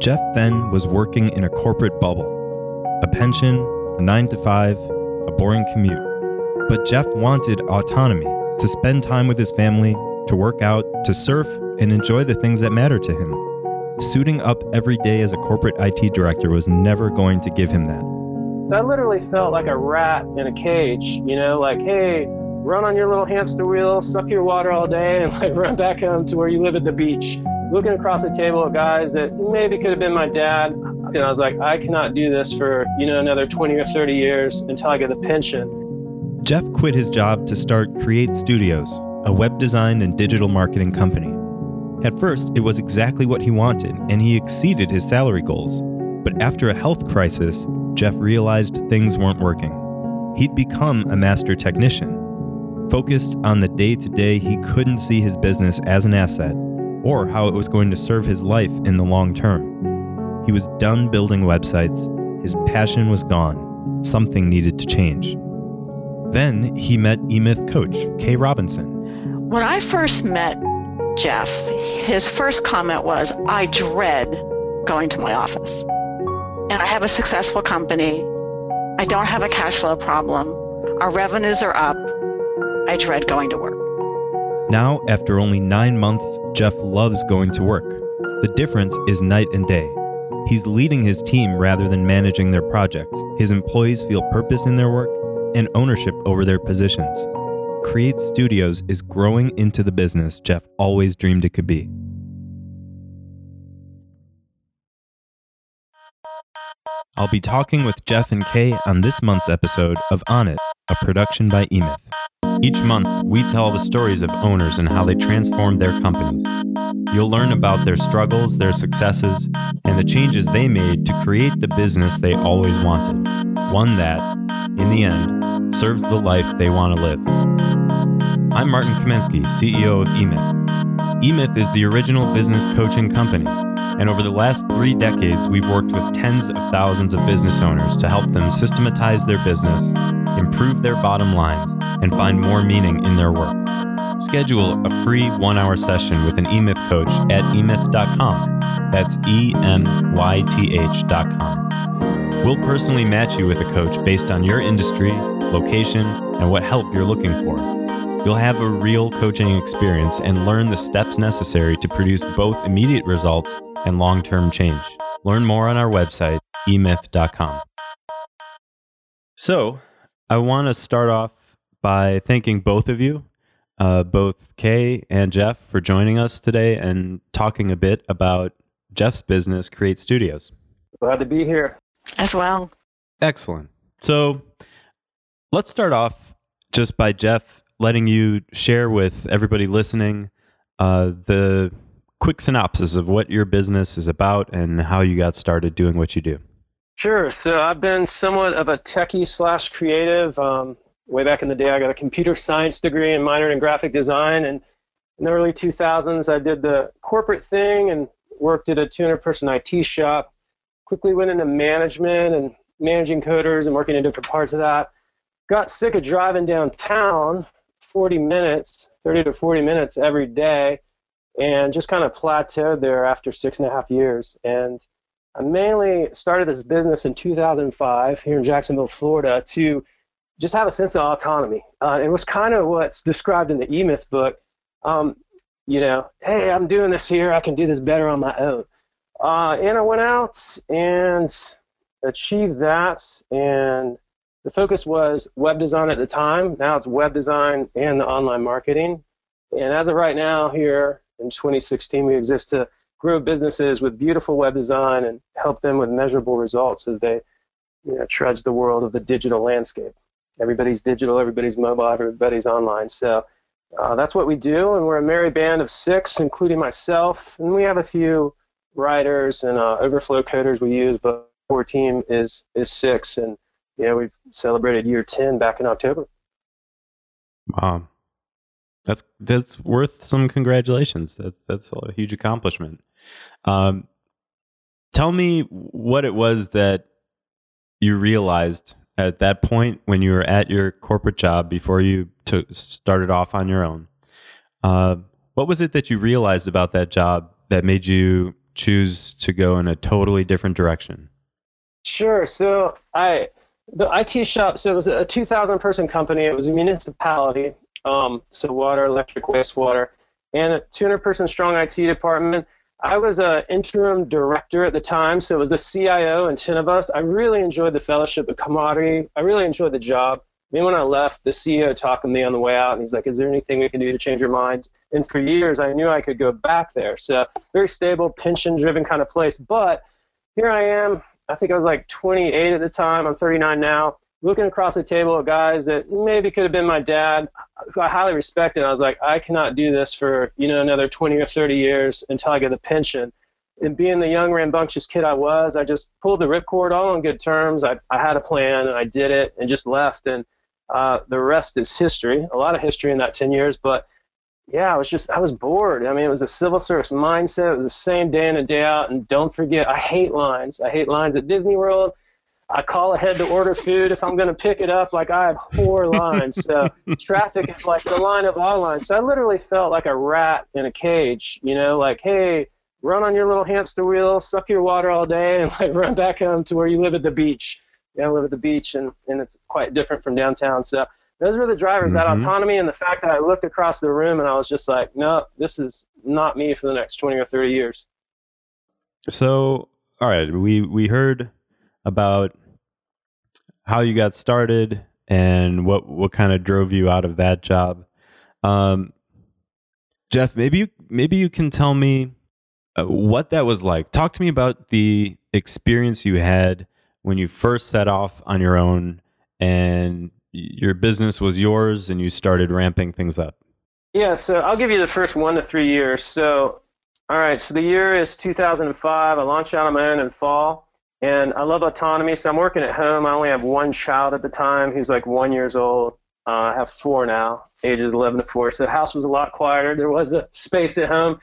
Jeff Fenn was working in a corporate bubble a pension, a nine to five, a boring commute. But Jeff wanted autonomy to spend time with his family, to work out, to surf, and enjoy the things that matter to him. Suiting up every day as a corporate IT director was never going to give him that. I literally felt like a rat in a cage, you know, like, hey, run on your little hamster wheel, suck your water all day, and like run back home to where you live at the beach. Looking across the table at guys that maybe could have been my dad. And I was like, I cannot do this for, you know, another 20 or 30 years until I get a pension. Jeff quit his job to start Create Studios, a web design and digital marketing company. At first, it was exactly what he wanted, and he exceeded his salary goals. But after a health crisis, Jeff realized things weren't working. He'd become a master technician. Focused on the day to day, he couldn't see his business as an asset or how it was going to serve his life in the long term. He was done building websites, his passion was gone, something needed to change. Then he met eMyth coach Kay Robinson. When I first met Jeff, his first comment was, I dread going to my office. And I have a successful company. I don't have a cash flow problem. Our revenues are up. I dread going to work. Now, after only nine months, Jeff loves going to work. The difference is night and day. He's leading his team rather than managing their projects. His employees feel purpose in their work and ownership over their positions. Create Studios is growing into the business Jeff always dreamed it could be. I'll be talking with Jeff and Kay on this month's episode of On It, a production by eMyth. Each month, we tell the stories of owners and how they transformed their companies. You'll learn about their struggles, their successes, and the changes they made to create the business they always wanted. One that, in the end, serves the life they want to live. I'm Martin Kaminsky, CEO of eMyth. eMyth is the original business coaching company, and over the last three decades, we've worked with tens of thousands of business owners to help them systematize their business, improve their bottom lines, and find more meaning in their work. Schedule a free one hour session with an eMyth coach at emyth.com. That's E M Y T H.com. We'll personally match you with a coach based on your industry, location, and what help you're looking for. You'll have a real coaching experience and learn the steps necessary to produce both immediate results and long term change. Learn more on our website, emyth.com. So, I want to start off by thanking both of you, uh, both Kay and Jeff, for joining us today and talking a bit about Jeff's business, Create Studios. Glad to be here. As well. Excellent. So, let's start off just by Jeff letting you share with everybody listening uh, the quick synopsis of what your business is about and how you got started doing what you do. Sure. So I've been somewhat of a techie slash creative. Um, way back in the day, I got a computer science degree and minored in graphic design. And in the early 2000s, I did the corporate thing and worked at a 200 person IT shop. Quickly went into management and managing coders and working in different parts of that. Got sick of driving downtown 40 minutes, 30 to 40 minutes every day, and just kind of plateaued there after six and a half years. And I mainly started this business in 2005 here in Jacksonville, Florida, to just have a sense of autonomy. Uh, it was kind of what's described in the eMyth book. Um, you know, hey, I'm doing this here. I can do this better on my own. Uh, and I went out and achieved that. And the focus was web design at the time. Now it's web design and the online marketing. And as of right now, here in 2016, we exist to grow businesses with beautiful web design and help them with measurable results as they you know, trudge the world of the digital landscape everybody's digital, everybody's mobile, everybody's online. So uh, that's what we do, and we're a merry band of six, including myself, and we have a few writers and uh, overflow coders we use, but our team is is six, and you know we've celebrated year ten back in October. Wow, that's that's worth some congratulations. That that's a huge accomplishment. Um, tell me what it was that you realized at that point when you were at your corporate job before you took, started off on your own uh, what was it that you realized about that job that made you choose to go in a totally different direction? Sure. So I the IT shop. So it was a 2,000 person company. It was a municipality. Um, so water, electric, wastewater, and a 200 person strong IT department. I was an interim director at the time, so it was the CIO and 10 of us. I really enjoyed the fellowship, the camaraderie. I really enjoyed the job. I mean, when I left, the CEO talked to me on the way out, and he's like, "Is there anything we can do to change your mind?" And for years, I knew I could go back there. So very stable, pension-driven kind of place. But here I am. I think I was like 28 at the time. I'm 39 now. Looking across the table at guys that maybe could have been my dad, who I highly respected. I was like, I cannot do this for you know another 20 or 30 years until I get a pension. And being the young, rambunctious kid I was, I just pulled the ripcord all on good terms. I, I had a plan and I did it and just left. And uh, the rest is history. A lot of history in that 10 years, but yeah, I was just I was bored. I mean, it was a civil service mindset. It was the same day in and day out. And don't forget, I hate lines. I hate lines at Disney World. I call ahead to order food if I'm going to pick it up. Like I have four lines, so traffic is like the line of all lines. So I literally felt like a rat in a cage. You know, like hey, run on your little hamster wheel, suck your water all day, and like run back home to where you live at the beach. You know, I live at the beach, and and it's quite different from downtown. So those were the drivers. Mm-hmm. That autonomy and the fact that I looked across the room and I was just like, no, this is not me for the next twenty or thirty years. So, all right, we we heard about how you got started and what what kind of drove you out of that job. Um, Jeff, maybe you maybe you can tell me uh, what that was like. Talk to me about the experience you had when you first set off on your own and your business was yours and you started ramping things up. Yeah, so I'll give you the first one to three years. So, all right, so the year is 2005. I launched out on my own in fall, and I love autonomy. So I'm working at home. I only have one child at the time. He's like one years old. Uh, I have four now, ages 11 to four. So the house was a lot quieter. There was a space at home.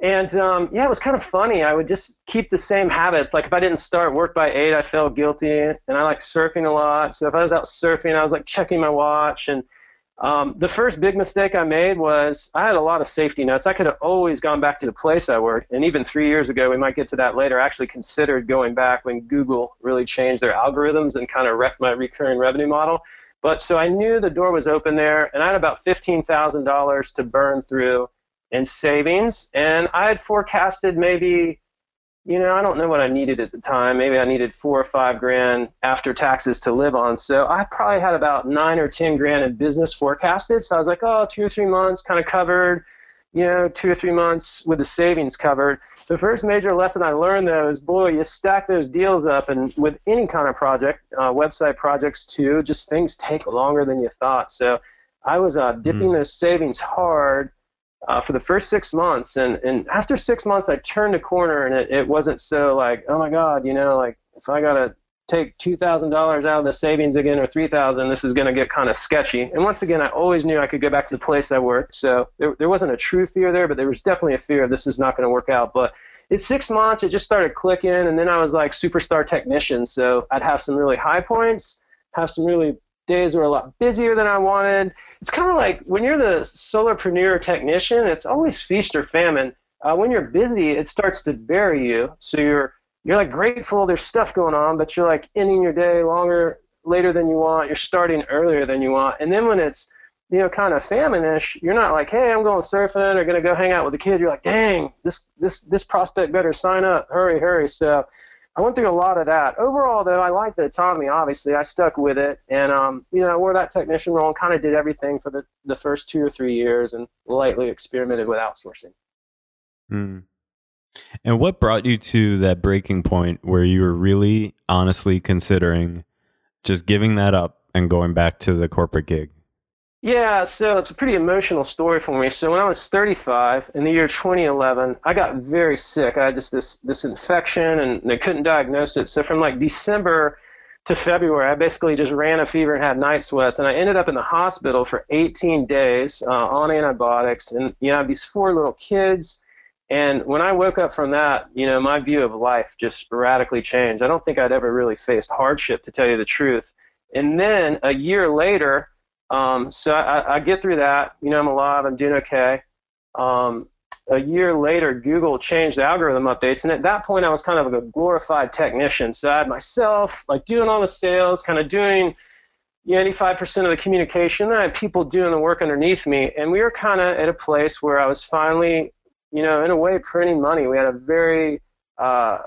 And um, yeah, it was kind of funny. I would just keep the same habits. Like if I didn't start work by eight, I felt guilty. And I like surfing a lot. So if I was out surfing, I was like checking my watch. And um, the first big mistake I made was I had a lot of safety nets. I could have always gone back to the place I worked. And even three years ago, we might get to that later, I actually considered going back when Google really changed their algorithms and kind of wrecked my recurring revenue model. But so I knew the door was open there, and I had about $15,000 to burn through in savings. And I had forecasted maybe, you know, I don't know what I needed at the time. Maybe I needed four or five grand after taxes to live on. So I probably had about nine or 10 grand in business forecasted. So I was like, oh, two or three months kind of covered, you know, two or three months with the savings covered. The first major lesson I learned though is, boy, you stack those deals up, and with any kind of project, uh, website projects too, just things take longer than you thought. So I was uh, dipping mm. those savings hard uh, for the first six months. And, and after six months, I turned a corner and it, it wasn't so like, oh my God, you know, like if I got to take $2,000 out of the savings again or 3000 this is going to get kind of sketchy. And once again, I always knew I could go back to the place I worked. So there, there wasn't a true fear there, but there was definitely a fear of this is not going to work out. But it's six months, it just started clicking. And then I was like superstar technician. So I'd have some really high points, have some really days were a lot busier than I wanted. It's kind of like when you're the solopreneur technician, it's always feast or famine. Uh, when you're busy, it starts to bury you. So you're you're like grateful there's stuff going on, but you're like ending your day longer later than you want. You're starting earlier than you want. And then when it's you know kind of famine-ish, you're not like, hey, I'm going surfing or gonna go hang out with the kids. You're like, dang, this this this prospect better sign up, hurry, hurry. So I went through a lot of that. Overall, though, I liked the autonomy. Obviously, I stuck with it, and um, you know, I wore that technician role and kind of did everything for the the first two or three years, and lightly experimented with outsourcing. Hmm. And what brought you to that breaking point where you were really honestly considering just giving that up and going back to the corporate gig? Yeah, so it's a pretty emotional story for me. So when I was 35 in the year 2011, I got very sick. I had just this this infection, and they couldn't diagnose it. So from like December to February, I basically just ran a fever and had night sweats, and I ended up in the hospital for 18 days uh, on antibiotics. And you know, I have these four little kids. And when I woke up from that, you know, my view of life just radically changed. I don't think I'd ever really faced hardship, to tell you the truth. And then a year later, um, so I, I, get through that. You know, I'm alive. I'm doing okay. Um, a year later, Google changed the algorithm updates, and at that point, I was kind of a glorified technician. So I had myself like doing all the sales, kind of doing 85% of the communication. Then I had people doing the work underneath me, and we were kind of at a place where I was finally, you know, in a way, printing money. We had a very uh,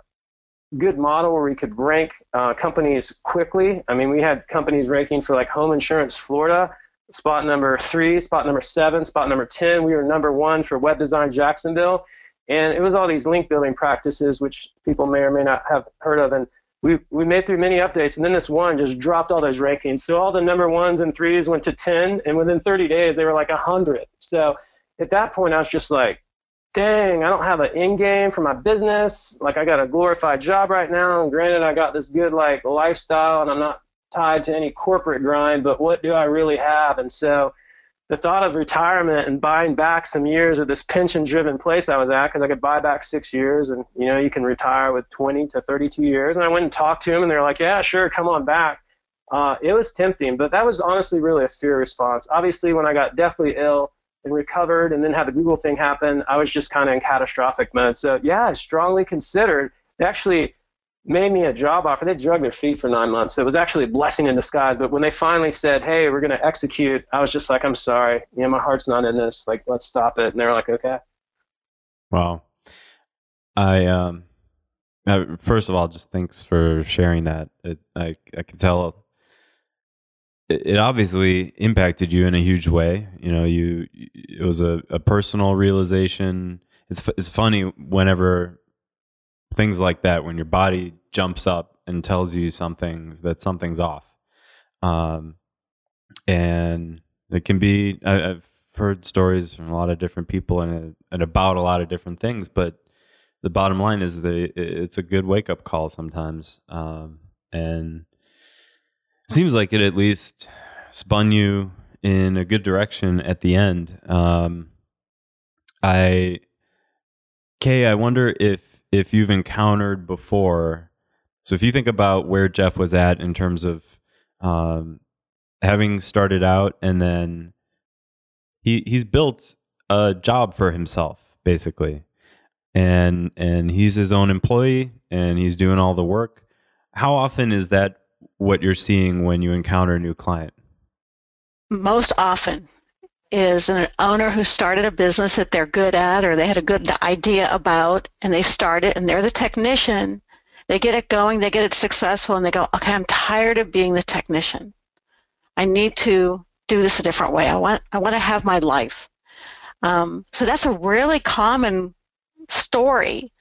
good model where we could rank uh, companies quickly. I mean, we had companies ranking for like Home Insurance Florida, spot number three, spot number seven, spot number 10. We were number one for Web Design Jacksonville. And it was all these link building practices, which people may or may not have heard of. And we, we made through many updates, and then this one just dropped all those rankings. So all the number ones and threes went to 10, and within 30 days, they were like 100. So at that point, I was just like, dang, I don't have an end game for my business. Like I got a glorified job right now, and granted, I got this good like lifestyle, and I'm not tied to any corporate grind. But what do I really have? And so, the thought of retirement and buying back some years of this pension-driven place I was at, because I could buy back six years, and you know you can retire with 20 to 32 years. And I went and talked to them, and they're like, "Yeah, sure, come on back." Uh, it was tempting, but that was honestly really a fear response. Obviously, when I got deathly ill and recovered and then had the Google thing happen, I was just kind of in catastrophic mode. So yeah, I strongly considered. They actually made me a job offer. They drug their feet for nine months. So it was actually a blessing in disguise. But when they finally said, "Hey, we're going to execute," I was just like, "I'm sorry. You know, my heart's not in this. Like, let's stop it." And they were like, "Okay." Wow. I um. first of all, just thanks for sharing that. It, I I can tell it obviously impacted you in a huge way. You know, you it was a, a personal realization. It's it's funny whenever things like that when your body jumps up and tells you something that something's off, um, and it can be. I, have heard stories from a lot of different people and and about a lot of different things, but the bottom line is that it's a good wake up call sometimes, um, and seems like it at least spun you in a good direction at the end. Um, I, Kay, I wonder if if you've encountered before. So if you think about where Jeff was at in terms of um, having started out, and then he he's built a job for himself, basically, and and he's his own employee, and he's doing all the work. How often is that what you're seeing when you encounter a new client? Most often is an owner who started a business that they're good at or they had a good idea about and they start it and they're the technician. They get it going, they get it successful, and they go, okay, I'm tired of being the technician. I need to do this a different way. I want, I want to have my life. Um, so that's a really common story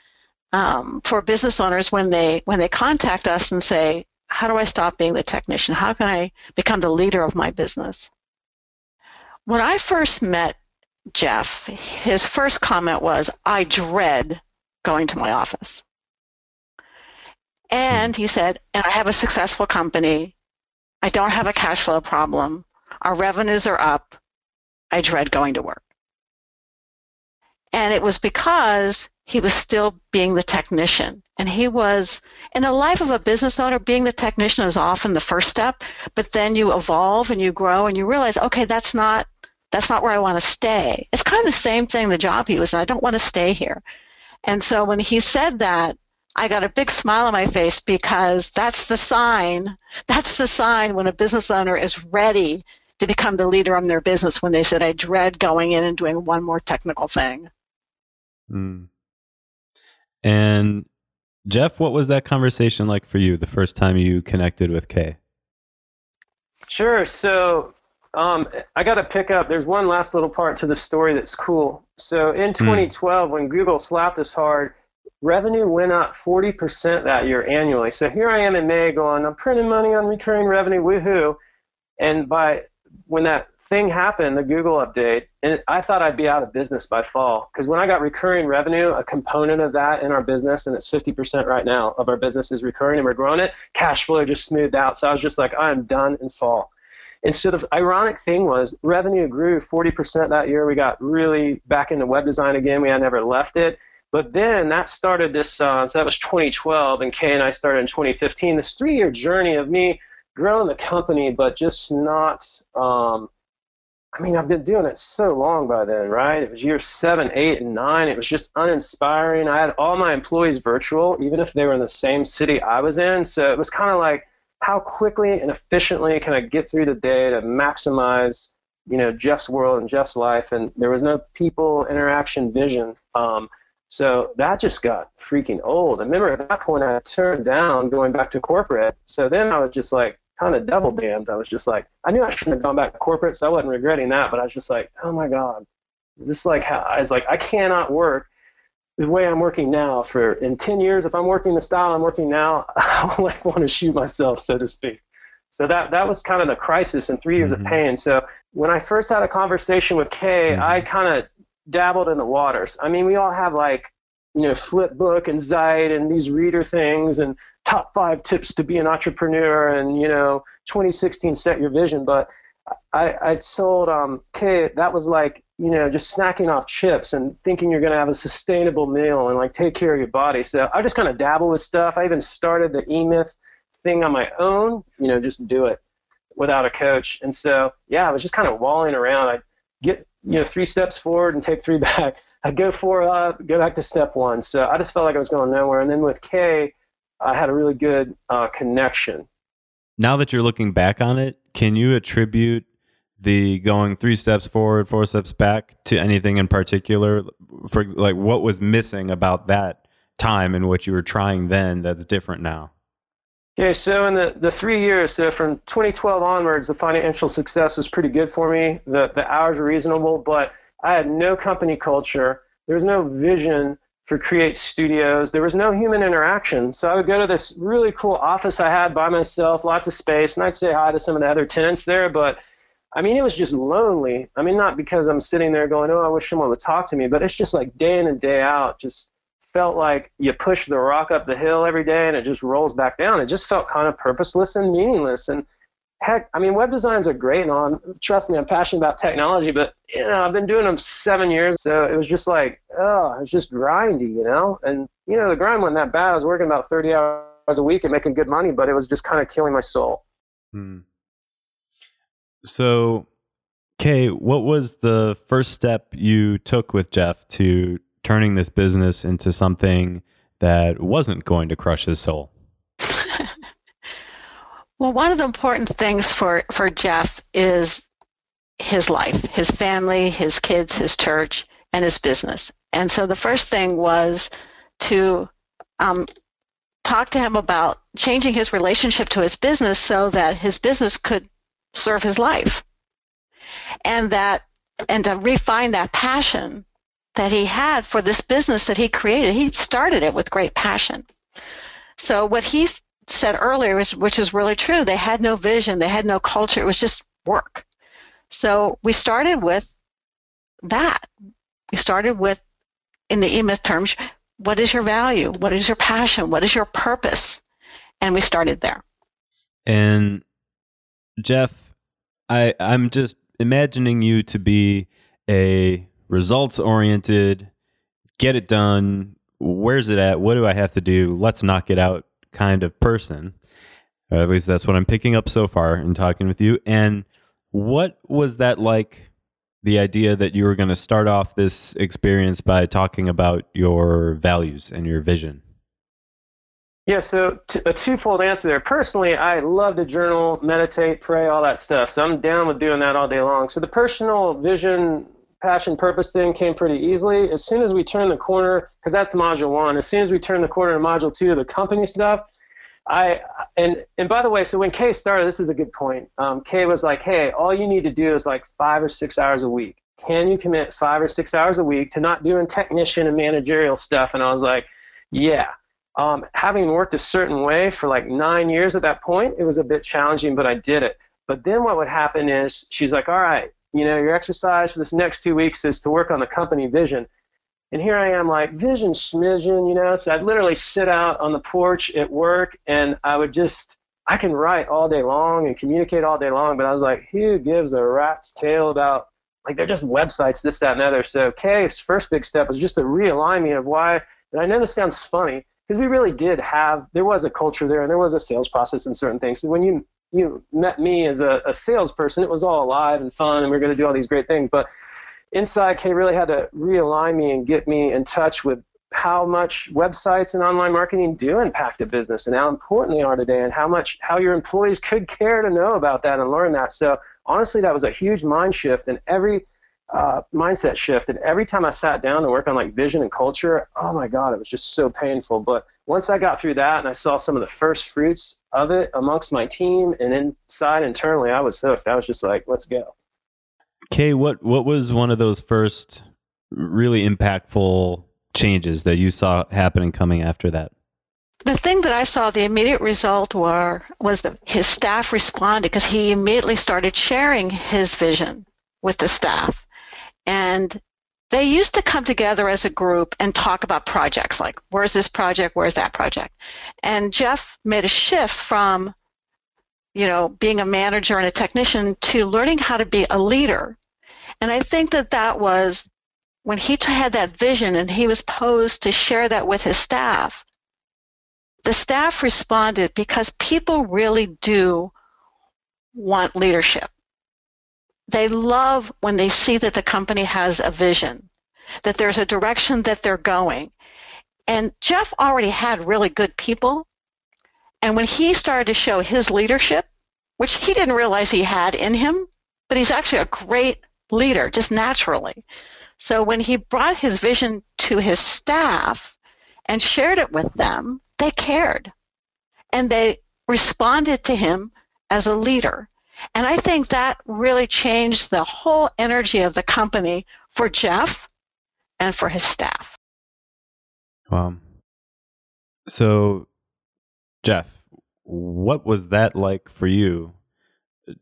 um, for business owners when they when they contact us and say, how do I stop being the technician? How can I become the leader of my business? When I first met Jeff, his first comment was, I dread going to my office. And he said, and I have a successful company. I don't have a cash flow problem. Our revenues are up. I dread going to work. And it was because he was still being the technician. And he was, in the life of a business owner, being the technician is often the first step, but then you evolve and you grow and you realize, okay, that's not that's not where I want to stay. It's kind of the same thing, the job he was in. I don't want to stay here. And so when he said that, I got a big smile on my face because that's the sign. That's the sign when a business owner is ready to become the leader of their business when they said, I dread going in and doing one more technical thing. Mm. And Jeff, what was that conversation like for you the first time you connected with Kay? Sure. So um, I got to pick up. There's one last little part to the story that's cool. So in 2012, mm. when Google slapped us hard, revenue went up 40% that year annually. So here I am in May going, I'm printing money on recurring revenue, woohoo. And by when that thing happened, the Google update, and I thought I'd be out of business by fall. Because when I got recurring revenue, a component of that in our business, and it's 50% right now of our business is recurring and we're growing it, cash flow just smoothed out. So I was just like, I'm done in fall. And so the ironic thing was revenue grew 40% that year. We got really back into web design again. We had never left it. But then that started this, uh, so that was 2012, and Kay and I started in 2015. This three year journey of me growing the company, but just not um, I mean, I've been doing it so long by then, right? It was year seven, eight, and nine. It was just uninspiring. I had all my employees virtual, even if they were in the same city I was in. So it was kind of like, how quickly and efficiently can I get through the day to maximize, you know, Jeff's world and Jeff's life? And there was no people interaction vision. Um, so that just got freaking old. I remember at that point I turned down going back to corporate. So then I was just like, kind of double damned. I was just like, I knew I shouldn't have gone back to corporate, so I wasn't regretting that. But I was just like, oh my god, this like how I was like, I cannot work the way I'm working now for in 10 years. If I'm working the style I'm working now, I like want to shoot myself, so to speak. So that that was kind of the crisis and three years mm-hmm. of pain. So when I first had a conversation with Kay, mm-hmm. I kind of dabbled in the waters. I mean, we all have like you know Flipboard and Zite and these reader things and top five tips to be an entrepreneur and you know 2016 set your vision. But i i told um kay that was like you know just snacking off chips and thinking you're going to have a sustainable meal and like take care of your body. So i just kind of dabble with stuff. I even started the e-myth thing on my own you know just do it without a coach. And so yeah i was just kind of walling around. I get you know three steps forward and take three back. I go four up go back to step one. So i just felt like i was going nowhere. And then with kay I had a really good uh, connection. Now that you're looking back on it, can you attribute the going three steps forward, four steps back to anything in particular? For like, what was missing about that time and what you were trying then that's different now? Yeah, so in the, the three years, so from 2012 onwards, the financial success was pretty good for me. The the hours were reasonable, but I had no company culture. There was no vision for Create Studios. There was no human interaction. So I would go to this really cool office I had by myself, lots of space, and I'd say hi to some of the other tenants there. But I mean, it was just lonely. I mean, not because I'm sitting there going, oh, I wish someone would talk to me, but it's just like day in and day out, just felt like you push the rock up the hill every day and it just rolls back down. It just felt kind of purposeless and meaningless. And heck, I mean, web designs are great and all. Trust me, I'm passionate about technology, but you know, I've been doing them seven years, so it was just like, oh, it's just grindy, you know. And you know, the grind wasn't that bad. I was working about 30 hours a week and making good money, but it was just kind of killing my soul. Hmm. So, Kay, what was the first step you took with Jeff to turning this business into something that wasn't going to crush his soul? Well, one of the important things for, for Jeff is his life, his family, his kids, his church, and his business. And so the first thing was to um, talk to him about changing his relationship to his business so that his business could serve his life. And that and to refine that passion that he had for this business that he created. He started it with great passion. So what he's said earlier, which is really true. They had no vision, they had no culture. It was just work. So we started with that. We started with, in the E-Myth terms, what is your value? What is your passion? What is your purpose? And we started there. And Jeff, I I'm just imagining you to be a results oriented, get it done. Where's it at? What do I have to do? Let's knock it out kind of person. Or at least that's what I'm picking up so far in talking with you. And what was that like? The idea that you were going to start off this experience by talking about your values and your vision. Yeah, so t- a twofold answer there. Personally, I love to journal, meditate, pray, all that stuff. So I'm down with doing that all day long. So the personal vision, passion, purpose thing came pretty easily. As soon as we turned the corner, because that's module one, as soon as we turned the corner to module two, the company stuff, I and and by the way, so when Kay started, this is a good point. Um, Kay was like, "Hey, all you need to do is like five or six hours a week. Can you commit five or six hours a week to not doing technician and managerial stuff?" And I was like, "Yeah." Um, having worked a certain way for like nine years at that point, it was a bit challenging, but I did it. But then what would happen is she's like, "All right, you know, your exercise for this next two weeks is to work on the company vision." And here I am, like vision smidgen, you know. So I'd literally sit out on the porch at work, and I would just, I can write all day long and communicate all day long, but I was like, who gives a rat's tail about, like, they're just websites, this, that, and other. So Kay's first big step was just to realign me of why, and I know this sounds funny, because we really did have, there was a culture there, and there was a sales process and certain things. So when you you met me as a, a salesperson, it was all alive and fun, and we are going to do all these great things. But inside, Kay really had to realign me and get me in touch with how much websites and online marketing do impact a business and how important they are today and how much how your employees could care to know about that and learn that so honestly that was a huge mind shift and every uh, mindset shift and every time i sat down to work on like vision and culture oh my god it was just so painful. But once i got through that and i saw some of the first fruits of it amongst my team and inside internally i was hooked. I was just like let's go. Kay what what was one of those first really impactful changes that you saw happening coming after that? The thing that I saw, the immediate result were was that his staff responded because he immediately started sharing his vision with the staff, and they used to come together as a group and talk about projects like where's this project, where's that project, and Jeff made a shift from, you know, being a manager and a technician to learning how to be a leader, and I think that that was when he had that vision and he was posed to share that with his staff, the staff responded because people really do want leadership. They love when they see that the company has a vision, that there's a direction that they're going. And Jeff already had really good people. And when he started to show his leadership, which he didn't realize he had in him, but he's actually a great leader just naturally. So when he brought his vision to his staff and shared it with them, they cared. And they responded to him as a leader. And I think that really changed the whole energy of the company for Jeff and for his staff. Wow. So, Jeff, what was that like for you?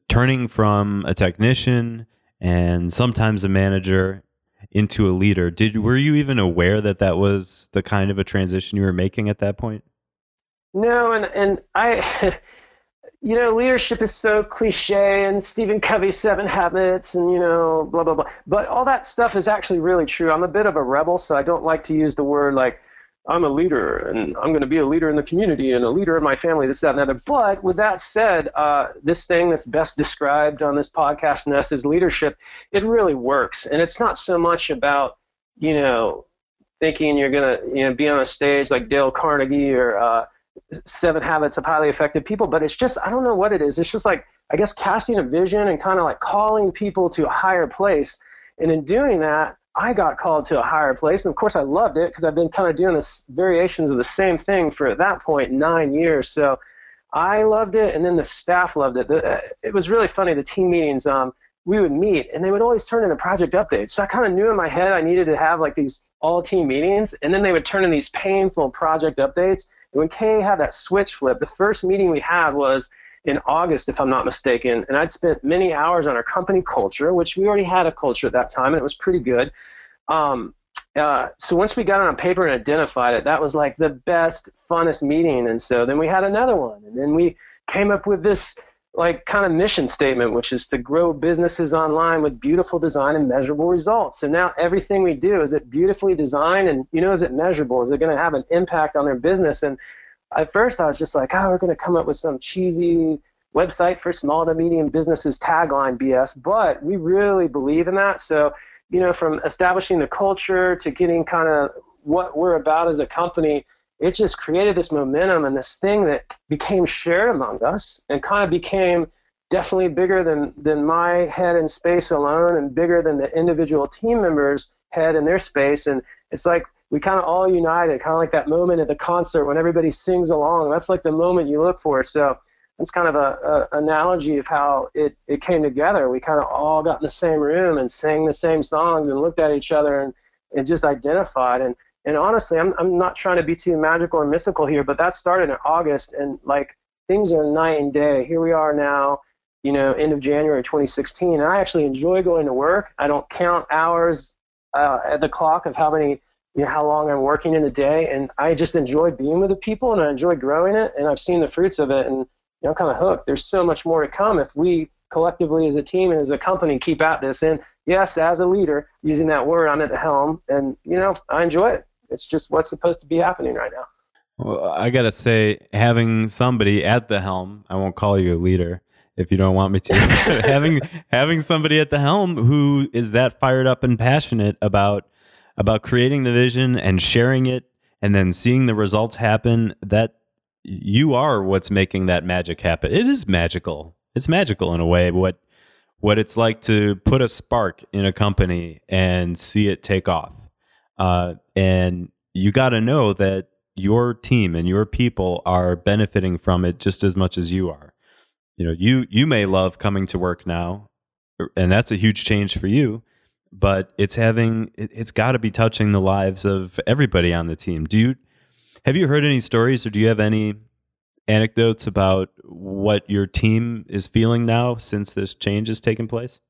Turning from a technician and sometimes a manager into a leader. Did were you even aware that that was the kind of a transition you were making at that point? No, and and I, you know, leadership is so cliche, and Stephen Covey's Seven Habits, and you know, blah blah blah. But all that stuff is actually really true. I'm a bit of a rebel, so I don't like to use the word like I'm a leader and I'm going to be a leader in the community and a leader in my family, this, that, and the other. But with that said, uh, this thing that's best described on this podcast, Ness, is leadership. It really works. And it's not so much about, you know, thinking you're going to you know, be on a stage like Dale Carnegie or uh, Seven Habits of Highly Effective People, but it's just, I don't know what it is. It's just like, I guess, casting a vision and kind of like calling people to a higher place. And in doing that, I got called to a higher place. And of course, I loved it because I've been kind of doing this variations of the same thing for at that point nine years. So I loved it, and then the staff loved it. The, it was really funny. The team meetings, um, we would meet, and they would always turn into project updates. So I kind of knew in my head I needed to have like these all team meetings, and then they would turn in these painful project updates. When Kay had that switch flip, the first meeting we had was in August, if I'm not mistaken, and I'd spent many hours on our company culture, which we already had a culture at that time, and it was pretty good. Um, uh, so once we got it on paper and identified it, that was like the best, funnest meeting. And so then we had another one, and then we came up with this like kind of mission statement, which is to grow businesses online with beautiful design and measurable results. So now everything we do is it beautifully designed, and you know, is it measurable? Is it going to have an impact on their business? And at first I was just like, oh, we're going to come up with some cheesy website for small to medium businesses tagline BS, but we really believe in that. So, you know, from establishing the culture to getting kind of what we're about as a company, it just created this momentum and this thing that became shared among us and kind of became definitely bigger than than my head in space alone and bigger than the individual team members head in their space and it's like we kind of all united, kind of like that moment at the concert when everybody sings along. That's like the moment you look for. So that's kind of a, a analogy of how it, it came together. We kind of all got in the same room and sang the same songs and looked at each other and, and just identified. And, and honestly, I'm, I'm not trying to be too magical or mystical here, but that started in August and like things are night and day. Here we are now, you know, end of January 2016. And I actually enjoy going to work. I don't count hours uh, at the clock of how many you know, how long I'm working in a day, and I just enjoy being with the people and I enjoy growing it, and I've seen the fruits of it, and you know, I'm kind of hooked. There's so much more to come if we collectively as a team and as a company keep at this. And yes, as a leader, using that word, I'm at the helm, and you know, I enjoy it. It's just what's supposed to be happening right now. Well, I gotta say, having somebody at the helm, I won't call you a leader if you don't want me to. having having somebody at the helm who is that fired up and passionate about about creating the vision and sharing it and then seeing the results happen, that you are what's making that magic happen. It is magical. It's magical in a way what what it's like to put a spark in a company and see it take off. Uh, and you got to know that your team and your people are benefiting from it just as much as you are. You know, you you may love coming to work now, and that's a huge change for you, but it's having it, it's got to be touching the lives of everybody on the team. Do you have you heard any stories or do you have any anecdotes about what your team is feeling now since this change has taken place?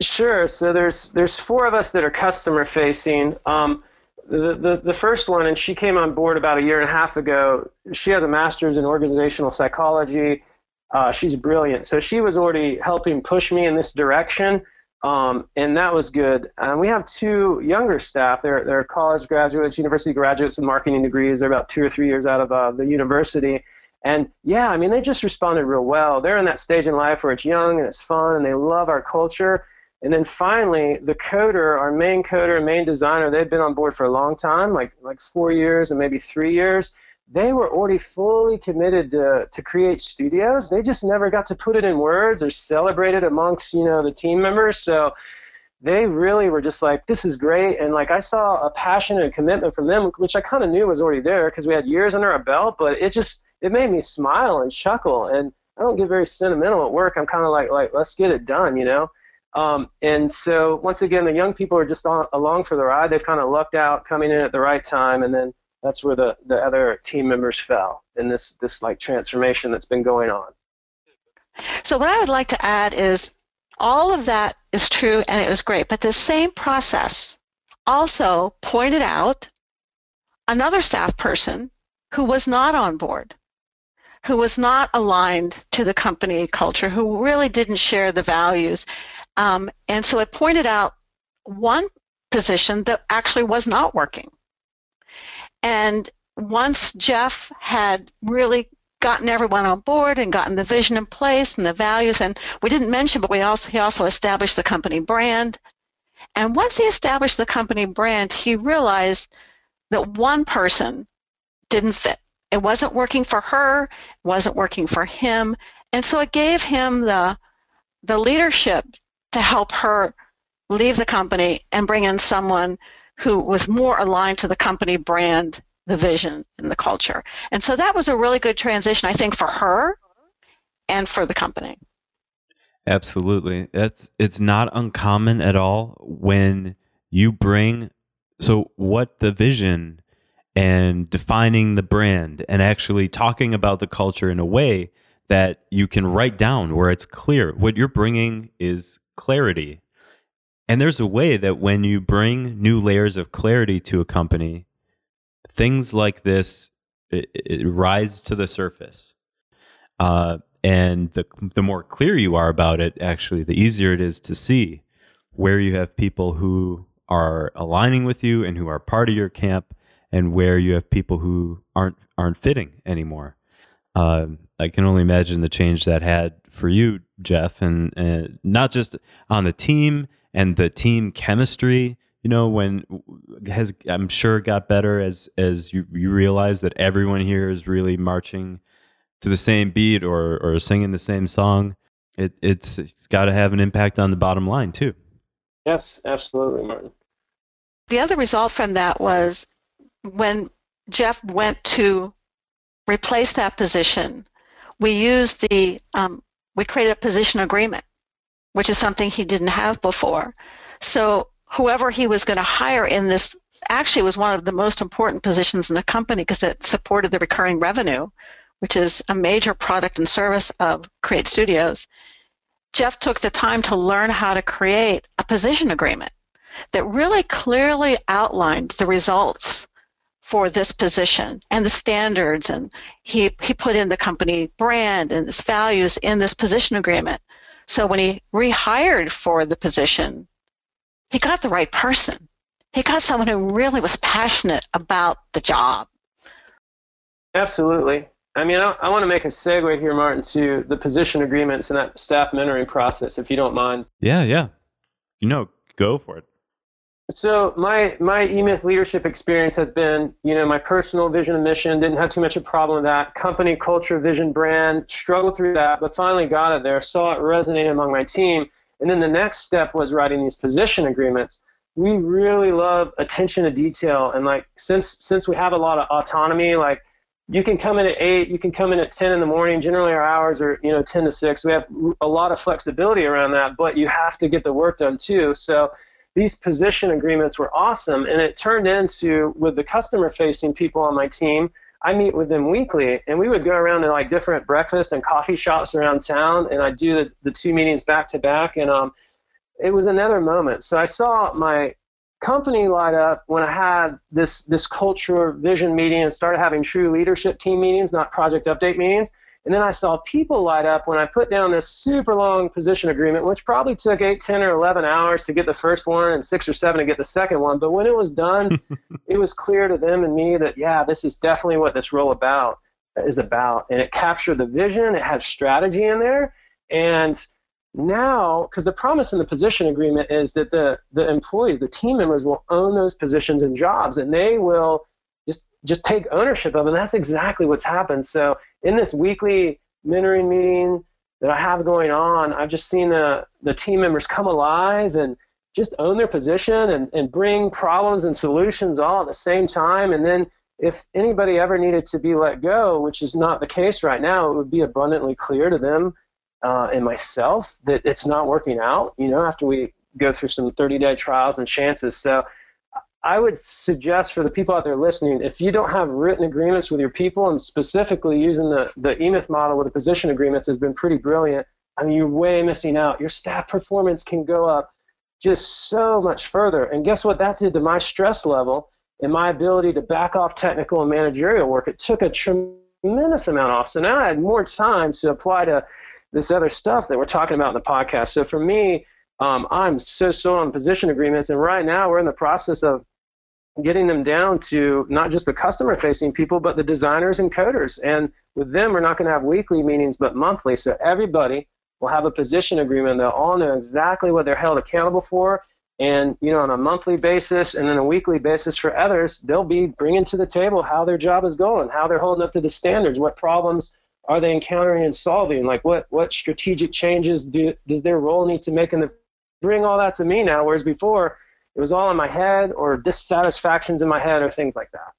Sure. So there's there's four of us that are customer facing. Um, the, the, the first one, and she came on board about a year and a half ago. She has a master's in organizational psychology. Uh, she's brilliant. So she was already helping push me in this direction, um, and that was good. And we have two younger staff. They're, they're college graduates, university graduates with marketing degrees. They're about two or three years out of uh, the university. And yeah, I mean, they just responded real well. They're in that stage in life where it's young and it's fun and they love our culture. And then finally, the coder, our main coder, main designer, they've been on board for a long time, like like four years and maybe three years. They were already fully committed to, to create studios. They just never got to put it in words or celebrate it amongst you know the team members. So they really were just like, this is great. And like I saw a passion and commitment from them, which I kind of knew was already there because we had years under our belt. But it just it made me smile and chuckle. And I don't get very sentimental at work. I'm kind of like like let's get it done, you know. Um, and so once again, the young people are just on, along for the ride. They've kind of lucked out coming in at the right time, and then that's where the, the other team members fell in this this like transformation that's been going on. So what I would like to add is all of that is true and it was great, but the same process also pointed out another staff person who was not on board, who was not aligned to the company culture, who really didn't share the values um, and so it pointed out one position that actually was not working. And once Jeff had really gotten everyone on board and gotten the vision in place and the values, and we didn't mention, but we also he also established the company brand. And once he established the company brand, he realized that one person didn't fit. It wasn't working for her, wasn't working for him, and so it gave him the the leadership to help her leave the company and bring in someone who was more aligned to the company brand, the vision, and the culture. And so that was a really good transition, I think, for her and for the company. Absolutely. That's it's not uncommon at all when you bring so what the vision and defining the brand and actually talking about the culture in a way that you can write down where it's clear what you're bringing is clarity. And there's a way that when you bring new layers of clarity to a company, things like this it, it rise to the surface. Uh, and the the more clear you are about it, actually, the easier it is to see where you have people who are aligning with you and who are part of your camp, and where you have people who aren't aren't fitting anymore. Uh, I can only imagine the change that had for you, Jeff, and, and not just on the team and the team chemistry. You know, when has I'm sure got better as as you you realize that everyone here is really marching to the same beat or or singing the same song. It, it's, it's got to have an impact on the bottom line too. Yes, absolutely, Martin. The other result from that was when Jeff went to replace that position we used the um, we created a position agreement, which is something he didn't have before. So whoever he was going to hire in this actually was one of the most important positions in the company because it supported the recurring revenue, which is a major product and service of Create Studios. Jeff took the time to learn how to create a position agreement that really clearly outlined the results for this position and the standards and he, he put in the company brand and its values in this position agreement so when he rehired for the position he got the right person he got someone who really was passionate about the job Absolutely. I mean, I, I want to make a segue here, Martin, to the position agreements and that staff mentoring process, if you don't mind. Yeah, yeah. You know, go for it. So my my eMyth leadership experience has been, you know, my personal vision and mission. Didn't have too much of a problem with that. Company culture, vision, brand. Struggled through that, but finally got it there. Saw it resonate among my team, and then the next step was writing these position agreements. We really love attention to detail, and like since since we have a lot of autonomy, like you can come in at eight, you can come in at ten in the morning. Generally, our hours are you know ten to six. We have a lot of flexibility around that, but you have to get the work done too. So these position agreements were awesome, and it turned into with the customer facing people on my team. I meet with them weekly, and we would go around to like different breakfast and coffee shops around town, and I'd do the, the two meetings back to back, and um, it was another moment. So I saw my company light up when I had this this culture vision meeting and started having true leadership team meetings, not project update meetings. And then I saw people light up when I put down this super long position agreement, which probably took 8, 10, or 11 hours to get the first one and 6 or 7 to get the second one. But when it was done, it was clear to them and me that, yeah, this is definitely what this role about is about. And it captured the vision, it had strategy in there. And now, because the promise in the position agreement is that the, the employees, the team members will own those positions and jobs, and they will just just take ownership of. And that's exactly what's happened. So in this weekly mentoring meeting that I have going on, I've just seen the, the team members come alive and just own their position and, and bring problems and solutions all at the same time. And then if anybody ever needed to be let go, which is not the case right now, it would be abundantly clear to them uh, and myself that it's not working out, you know, after we go through some 30 day trials and chances. So I would suggest for the people out there listening, if you don't have written agreements with your people, and specifically using the, the eMyth model with the position agreements has been pretty brilliant. I mean, you're way missing out. Your staff performance can go up just so much further. And guess what that did to my stress level and my ability to back off technical and managerial work? It took a tremendous amount off. So now I had more time to apply to this other stuff that we're talking about in the podcast. So for me, um, I'm so so on position agreements, and right now we're in the process of getting them down to not just the customer facing people, but the designers and coders. And with them, we're not going to have weekly meetings, but monthly. So everybody will have a position agreement. They'll all know exactly what they're held accountable for. And, you know, on a monthly basis and then a weekly basis for others, they'll be bringing to the table how their job is going, how they're holding up to the standards, what problems are they encountering and solving, like what, what strategic changes do, does their role need to make in the, bring all that to me now, whereas before, it was all in my head or dissatisfactions in my head or things like that.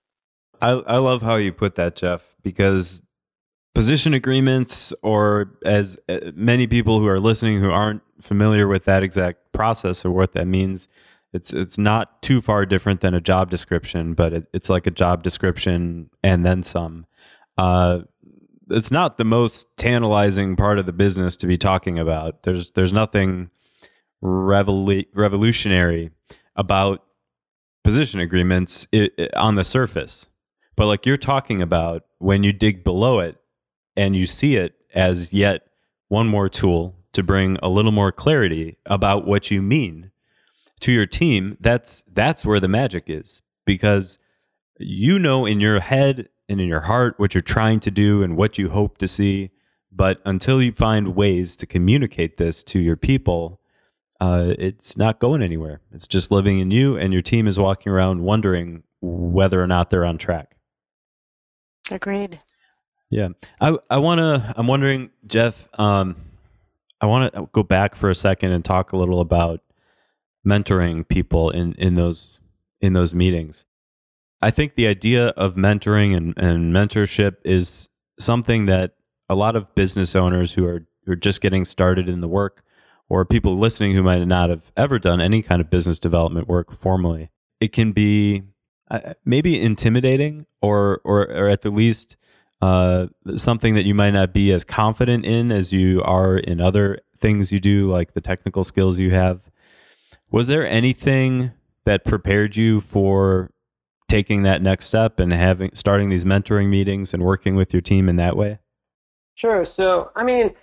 I, I love how you put that, Jeff, because position agreements, or as uh, many people who are listening who aren't familiar with that exact process or what that means, it's it's not too far different than a job description, but it, it's like a job description and then some. Uh, it's not the most tantalizing part of the business to be talking about. There's there's nothing revolu- revolutionary about position agreements it, it, on the surface. But like you're talking about when you dig below it and you see it as yet one more tool to bring a little more clarity about what you mean to your team, that's that's where the magic is because you know in your head and in your heart what you're trying to do and what you hope to see, but until you find ways to communicate this to your people, uh, it's not going anywhere. It's just living in you, and your team is walking around wondering whether or not they're on track. Agreed. Yeah, I I want to. I'm wondering, Jeff. Um, I want to go back for a second and talk a little about mentoring people in in those in those meetings. I think the idea of mentoring and, and mentorship is something that a lot of business owners who are who are just getting started in the work or people listening who might not have ever done any kind of business development work formally, it can be uh, maybe intimidating or, or, or at the least uh, something that you might not be as confident in as you are in other things you do, like the technical skills you have. Was there anything that prepared you for taking that next step and having starting these mentoring meetings and working with your team in that way? Sure. So, I mean,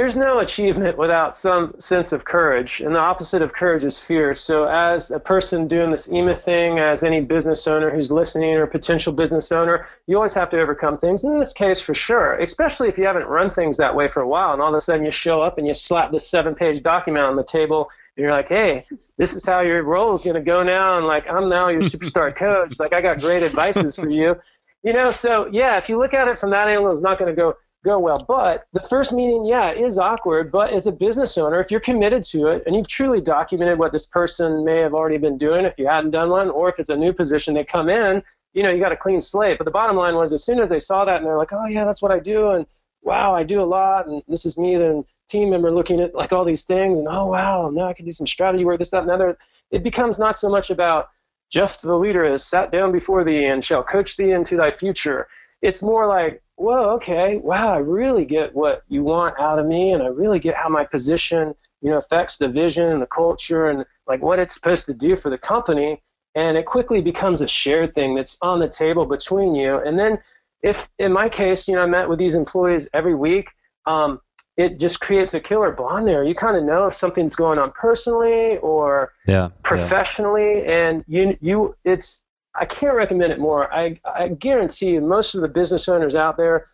there's no achievement without some sense of courage, and the opposite of courage is fear. So, as a person doing this eMyth thing, as any business owner who's listening or potential business owner, you always have to overcome things. In this case, for sure, especially if you haven't run things that way for a while, and all of a sudden you show up and you slap this seven-page document on the table, and you're like, "Hey, this is how your role is going to go now," and like, "I'm now your superstar coach. Like, I got great advices for you." You know, so yeah, if you look at it from that angle, it's not going to go go well. But the first meeting, yeah, is awkward. But as a business owner, if you're committed to it and you've truly documented what this person may have already been doing, if you hadn't done one, or if it's a new position they come in, you know, you got a clean slate. But the bottom line was, as soon as they saw that and they're like, oh yeah, that's what I do, and wow, I do a lot, and this is me, then team member looking at like all these things, and oh wow, now I can do some strategy work, this, that, and other. It becomes not so much about Jeff the leader has sat down before thee and shall coach thee into thy future. It's more like whoa, okay, wow, I really get what you want out of me, and I really get how my position, you know, affects the vision and the culture and like what it's supposed to do for the company. And it quickly becomes a shared thing that's on the table between you. And then, if in my case, you know, I met with these employees every week, um, it just creates a killer bond there. You kind of know if something's going on personally or yeah, professionally, yeah. and you you it's I can't recommend it more. I, I guarantee you, most of the business owners out there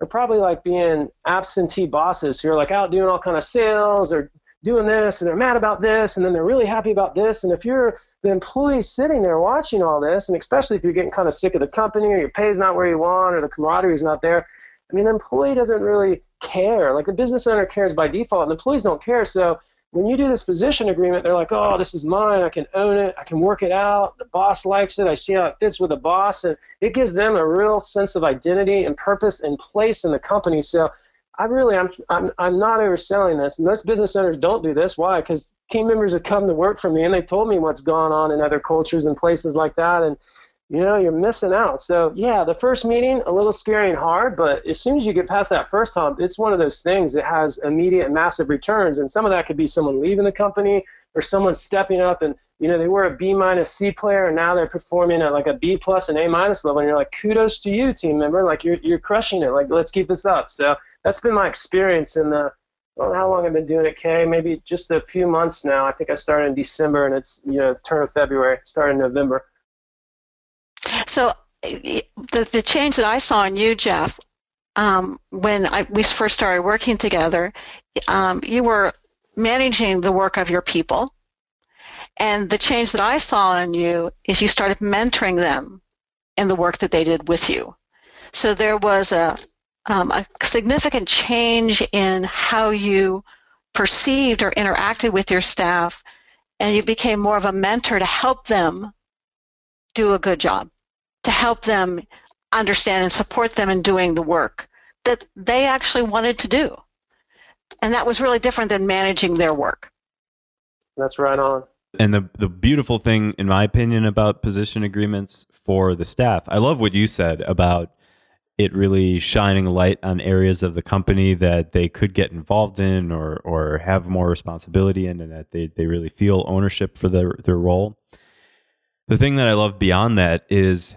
are probably like being absentee bosses who are like out doing all kind of sales or doing this and they're mad about this and then they're really happy about this. And if you're the employee sitting there watching all this, and especially if you're getting kind of sick of the company or your pay is not where you want or the camaraderie is not there, I mean, the employee doesn't really care. Like the business owner cares by default, and the employees don't care. So when you do this position agreement, they're like, oh, this is mine. I can own it. I can work it out. The boss likes it. I see how it fits with the boss. And it gives them a real sense of identity and purpose and place in the company. So I really, I'm, I'm, I'm not overselling this. Most business owners don't do this. Why? Because team members have come to work for me and they told me what's gone on in other cultures and places like that. And you know, you're missing out. So yeah, the first meeting a little scary and hard, but as soon as you get past that first hump, it's one of those things that has immediate massive returns. And some of that could be someone leaving the company or someone stepping up and you know they were a B minus C player and now they're performing at like a B plus and A minus level and you're like kudos to you team member like you're you're crushing it like let's keep this up. So that's been my experience in the well, how long I've been doing it, Kay? Maybe just a few months now. I think I started in December and it's you know turn of February, started in November. So the, the change that I saw in you, Jeff, um, when I, we first started working together, um, you were managing the work of your people. And the change that I saw in you is you started mentoring them in the work that they did with you. So there was a, um, a significant change in how you perceived or interacted with your staff, and you became more of a mentor to help them do a good job to help them understand and support them in doing the work that they actually wanted to do. And that was really different than managing their work. That's right on. And the the beautiful thing, in my opinion, about position agreements for the staff, I love what you said about it really shining light on areas of the company that they could get involved in or or have more responsibility in and that they, they really feel ownership for their, their role. The thing that I love beyond that is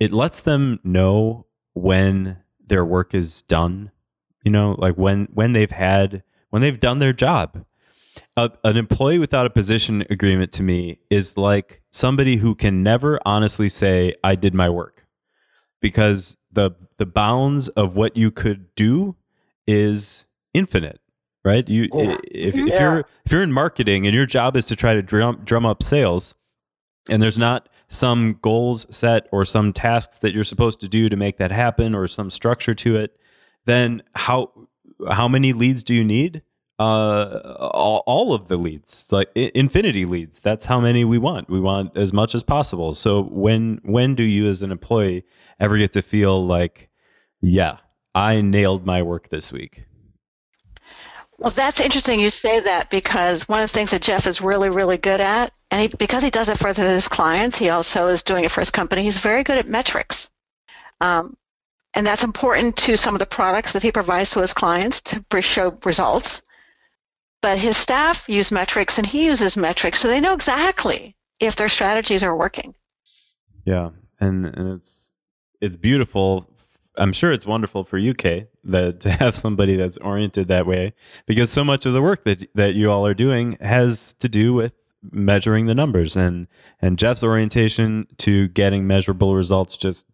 it lets them know when their work is done you know like when when they've had when they've done their job a, an employee without a position agreement to me is like somebody who can never honestly say i did my work because the the bounds of what you could do is infinite right you oh, yeah. if, if yeah. you're if you're in marketing and your job is to try to drum drum up sales and there's not some goals set or some tasks that you're supposed to do to make that happen or some structure to it, then how how many leads do you need? Uh, all, all of the leads, like infinity leads. That's how many we want. We want as much as possible. So when when do you as an employee ever get to feel like, yeah, I nailed my work this week? Well, that's interesting you say that because one of the things that Jeff is really, really good at and he, because he does it for his clients, he also is doing it for his company. He's very good at metrics. Um, and that's important to some of the products that he provides to his clients to show results. But his staff use metrics and he uses metrics so they know exactly if their strategies are working. Yeah. And, and it's, it's beautiful I'm sure it's wonderful for UK that to have somebody that's oriented that way because so much of the work that that you all are doing has to do with measuring the numbers and and Jeff's orientation to getting measurable results just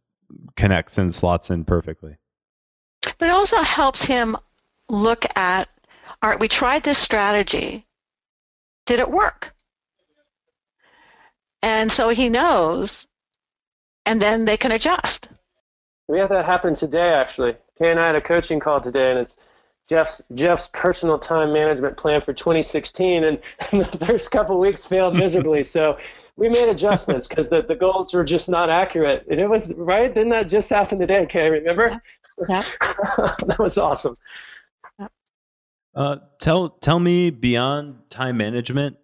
connects and slots in perfectly. But it also helps him look at all right, we tried this strategy. Did it work? And so he knows, and then they can adjust. We had that happen today, actually. Kay and I had a coaching call today, and it's Jeff's Jeff's personal time management plan for 2016, and, and the first couple weeks failed miserably. so we made adjustments because the, the goals were just not accurate. And it was right. Didn't that just happen today? Can I remember? Yeah. that was awesome. Uh, tell tell me beyond time management,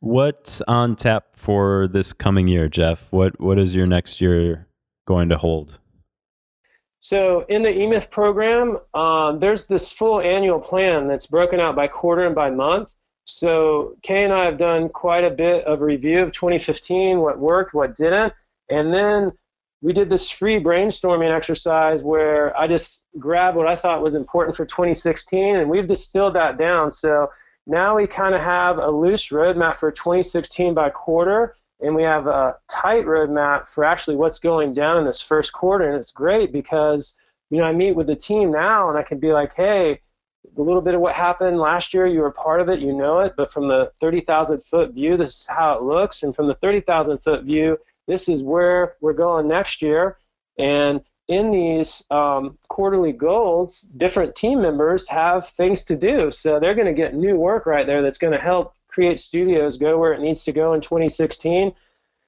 what's on tap for this coming year, Jeff? What what is your next year going to hold? So in the eMyth program, um, there's this full annual plan that's broken out by quarter and by month. So Kay and I have done quite a bit of review of 2015, what worked, what didn't, and then we did this free brainstorming exercise where I just grabbed what I thought was important for 2016, and we've distilled that down. So now we kind of have a loose roadmap for 2016 by quarter, and we have a tight roadmap for actually what's going down in this first quarter. And it's great because you know I meet with the team now, and I can be like, hey. A little bit of what happened last year, you were part of it, you know it, but from the 30,000 foot view, this is how it looks. And from the 30,000 foot view, this is where we're going next year. And in these um, quarterly goals, different team members have things to do. So they're going to get new work right there that's going to help Create Studios go where it needs to go in 2016.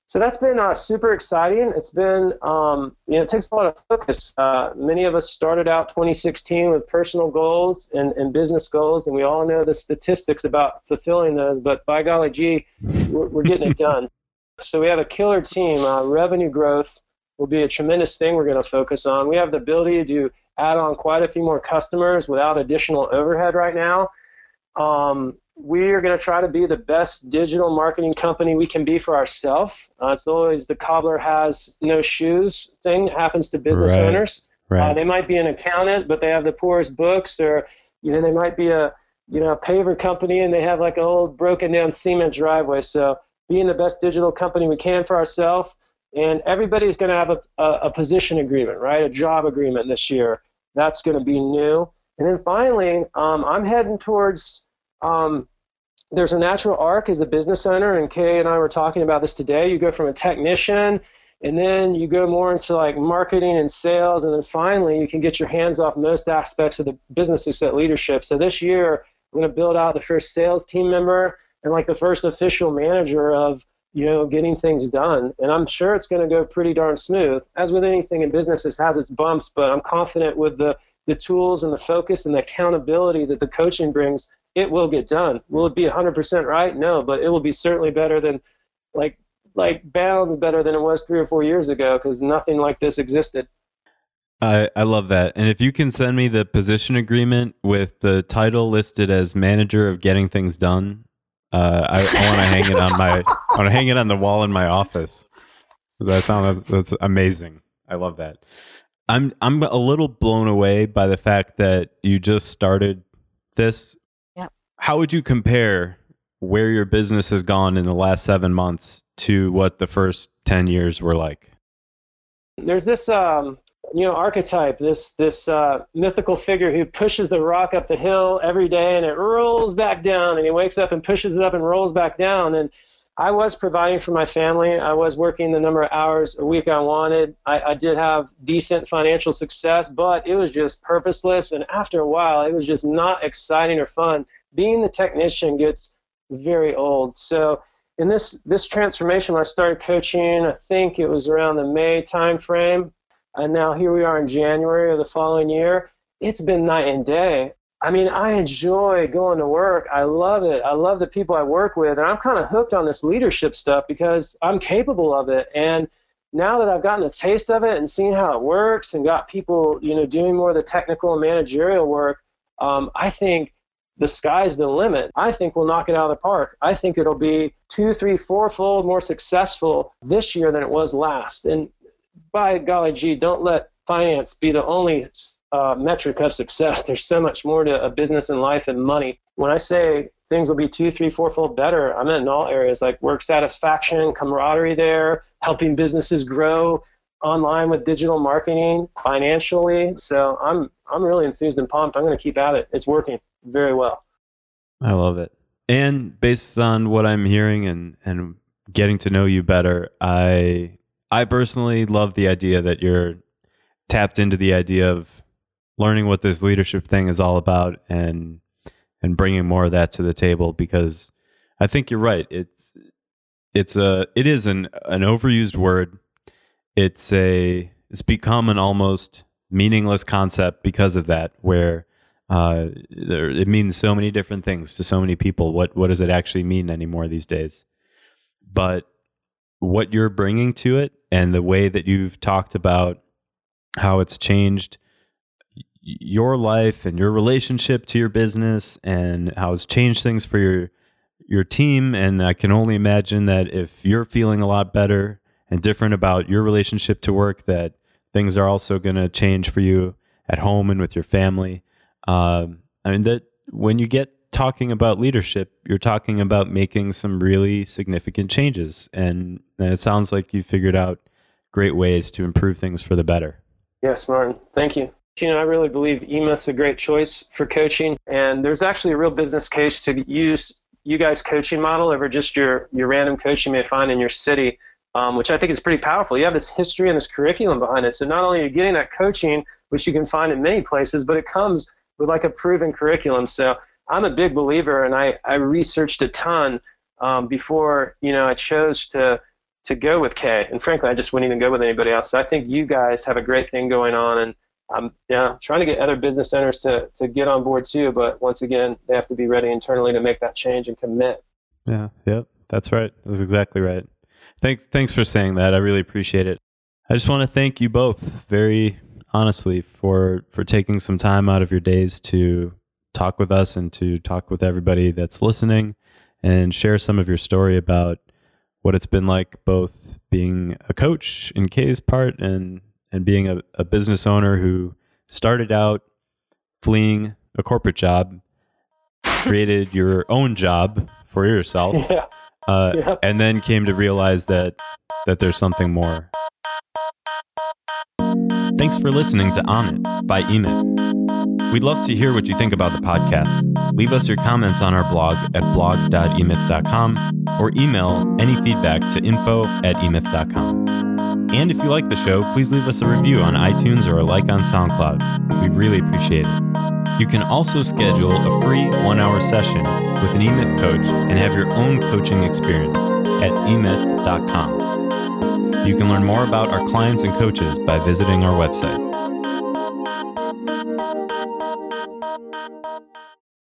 So that's been uh, super exciting. It's been, um, you know, it takes a lot of focus. Uh, many of us started out 2016 with personal goals and, and business goals, and we all know the statistics about fulfilling those. But by golly gee, we're, we're getting it done. So we have a killer team. Uh, revenue growth will be a tremendous thing we're going to focus on. We have the ability to add on quite a few more customers without additional overhead right now. Um, we are going to try to be the best digital marketing company we can be for ourselves. Uh, it's always the cobbler has no shoes thing happens to business right. owners. Right. Uh, they might be an accountant, but they have the poorest books, or you know, they might be a you know a paver company and they have like an old broken down cement driveway. So being the best digital company we can for ourselves. And everybody's going to have a, a, a, position agreement, right? A job agreement this year. That's going to be new. And then finally, um, I'm heading towards. Um, there's a natural arc as a business owner, and Kay and I were talking about this today. You go from a technician, and then you go more into like marketing and sales, and then finally you can get your hands off most aspects of the business except leadership. So this year, I'm going to build out the first sales team member and like the first official manager of you know getting things done and i'm sure it's going to go pretty darn smooth as with anything in business it has its bumps but i'm confident with the the tools and the focus and the accountability that the coaching brings it will get done will it be 100% right no but it will be certainly better than like like bounds better than it was three or four years ago because nothing like this existed I, I love that. And if you can send me the position agreement with the title listed as manager of getting things done, uh, I, I want to hang it on my I want to hang it on the wall in my office. That sounds that's amazing. I love that. I'm I'm a little blown away by the fact that you just started this. How would you compare where your business has gone in the last seven months to what the first ten years were like? There's this um, you know archetype this this uh, mythical figure who pushes the rock up the hill every day and it rolls back down and he wakes up and pushes it up and rolls back down. And i was providing for my family. I was working the number of hours a week i wanted. I, I did have decent financial success but it was just purposeless. And after a while it was just not exciting or fun being the technician gets very old so in this this transformation when i started coaching i think it was around the may time frame and now here we are in January of the following year. It's been night and day. I mean, I enjoy going to work. I love it. I love the people I work with, and I'm kind of hooked on this leadership stuff because I'm capable of it. And now that I've gotten a taste of it and seen how it works, and got people, you know, doing more of the technical and managerial work, um, I think the sky's the limit. I think we'll knock it out of the park. I think it'll be two, three, fourfold more successful this year than it was last. And by golly gee, don't let finance be the only uh, metric of success. There's so much more to a business and life and money. When I say things will be two, three, fourfold better, I meant in all areas like work satisfaction, camaraderie there, helping businesses grow online with digital marketing, financially. So I'm I'm really enthused and pumped. I'm going to keep at it. It's working very well. I love it. And based on what I'm hearing and and getting to know you better, I I personally love the idea that you're tapped into the idea of learning what this leadership thing is all about and and bringing more of that to the table because I think you're right. It's it's a it is an an overused word. It's a it's become an almost meaningless concept because of that where uh, there, it means so many different things to so many people. What what does it actually mean anymore these days? But what you're bringing to it and the way that you've talked about how it's changed your life and your relationship to your business and how it's changed things for your your team and I can only imagine that if you're feeling a lot better and different about your relationship to work that things are also going to change for you at home and with your family um, I mean that when you get talking about leadership you're talking about making some really significant changes. And, and it sounds like you figured out great ways to improve things for the better. Yes martin. Thank you. You know, I really believe is a great choice for coaching, and there's actually a real business case to use you guys' coaching model over just your your random coach you may find in your city, um, which I think is pretty powerful. You have this history and this curriculum behind it, so not only are you getting that coaching, which you can find in many places, but it comes with like a proven curriculum. So I'm a big believer, and I I researched a ton um, before you know I chose to to go with Kay, and frankly, I just wouldn't even go with anybody else. So I think you guys have a great thing going on, and I'm yeah trying to get other business owners to to get on board too. But once again, they have to be ready internally to make that change and commit. Yeah. Yep. That's right. That's exactly right. Thanks. Thanks for saying that. I really appreciate it. I just want to thank you both very honestly for for taking some time out of your days to talk with us and to talk with everybody that's listening and share some of your story about what it's been like both being a coach in Kay's part and and being a, a business owner who started out fleeing a corporate job, created your own job for yourself, yeah. Uh, yeah. and then came to realize that that there's something more. Thanks for listening to On It by eMyth. We'd love to hear what you think about the podcast. Leave us your comments on our blog at blog.emyth.com or email any feedback to info at emyth.com. And if you like the show, please leave us a review on iTunes or a like on SoundCloud. We really appreciate it. You can also schedule a free one hour session with an eMyth coach and have your own coaching experience at emyth.com. You can learn more about our clients and coaches by visiting our website.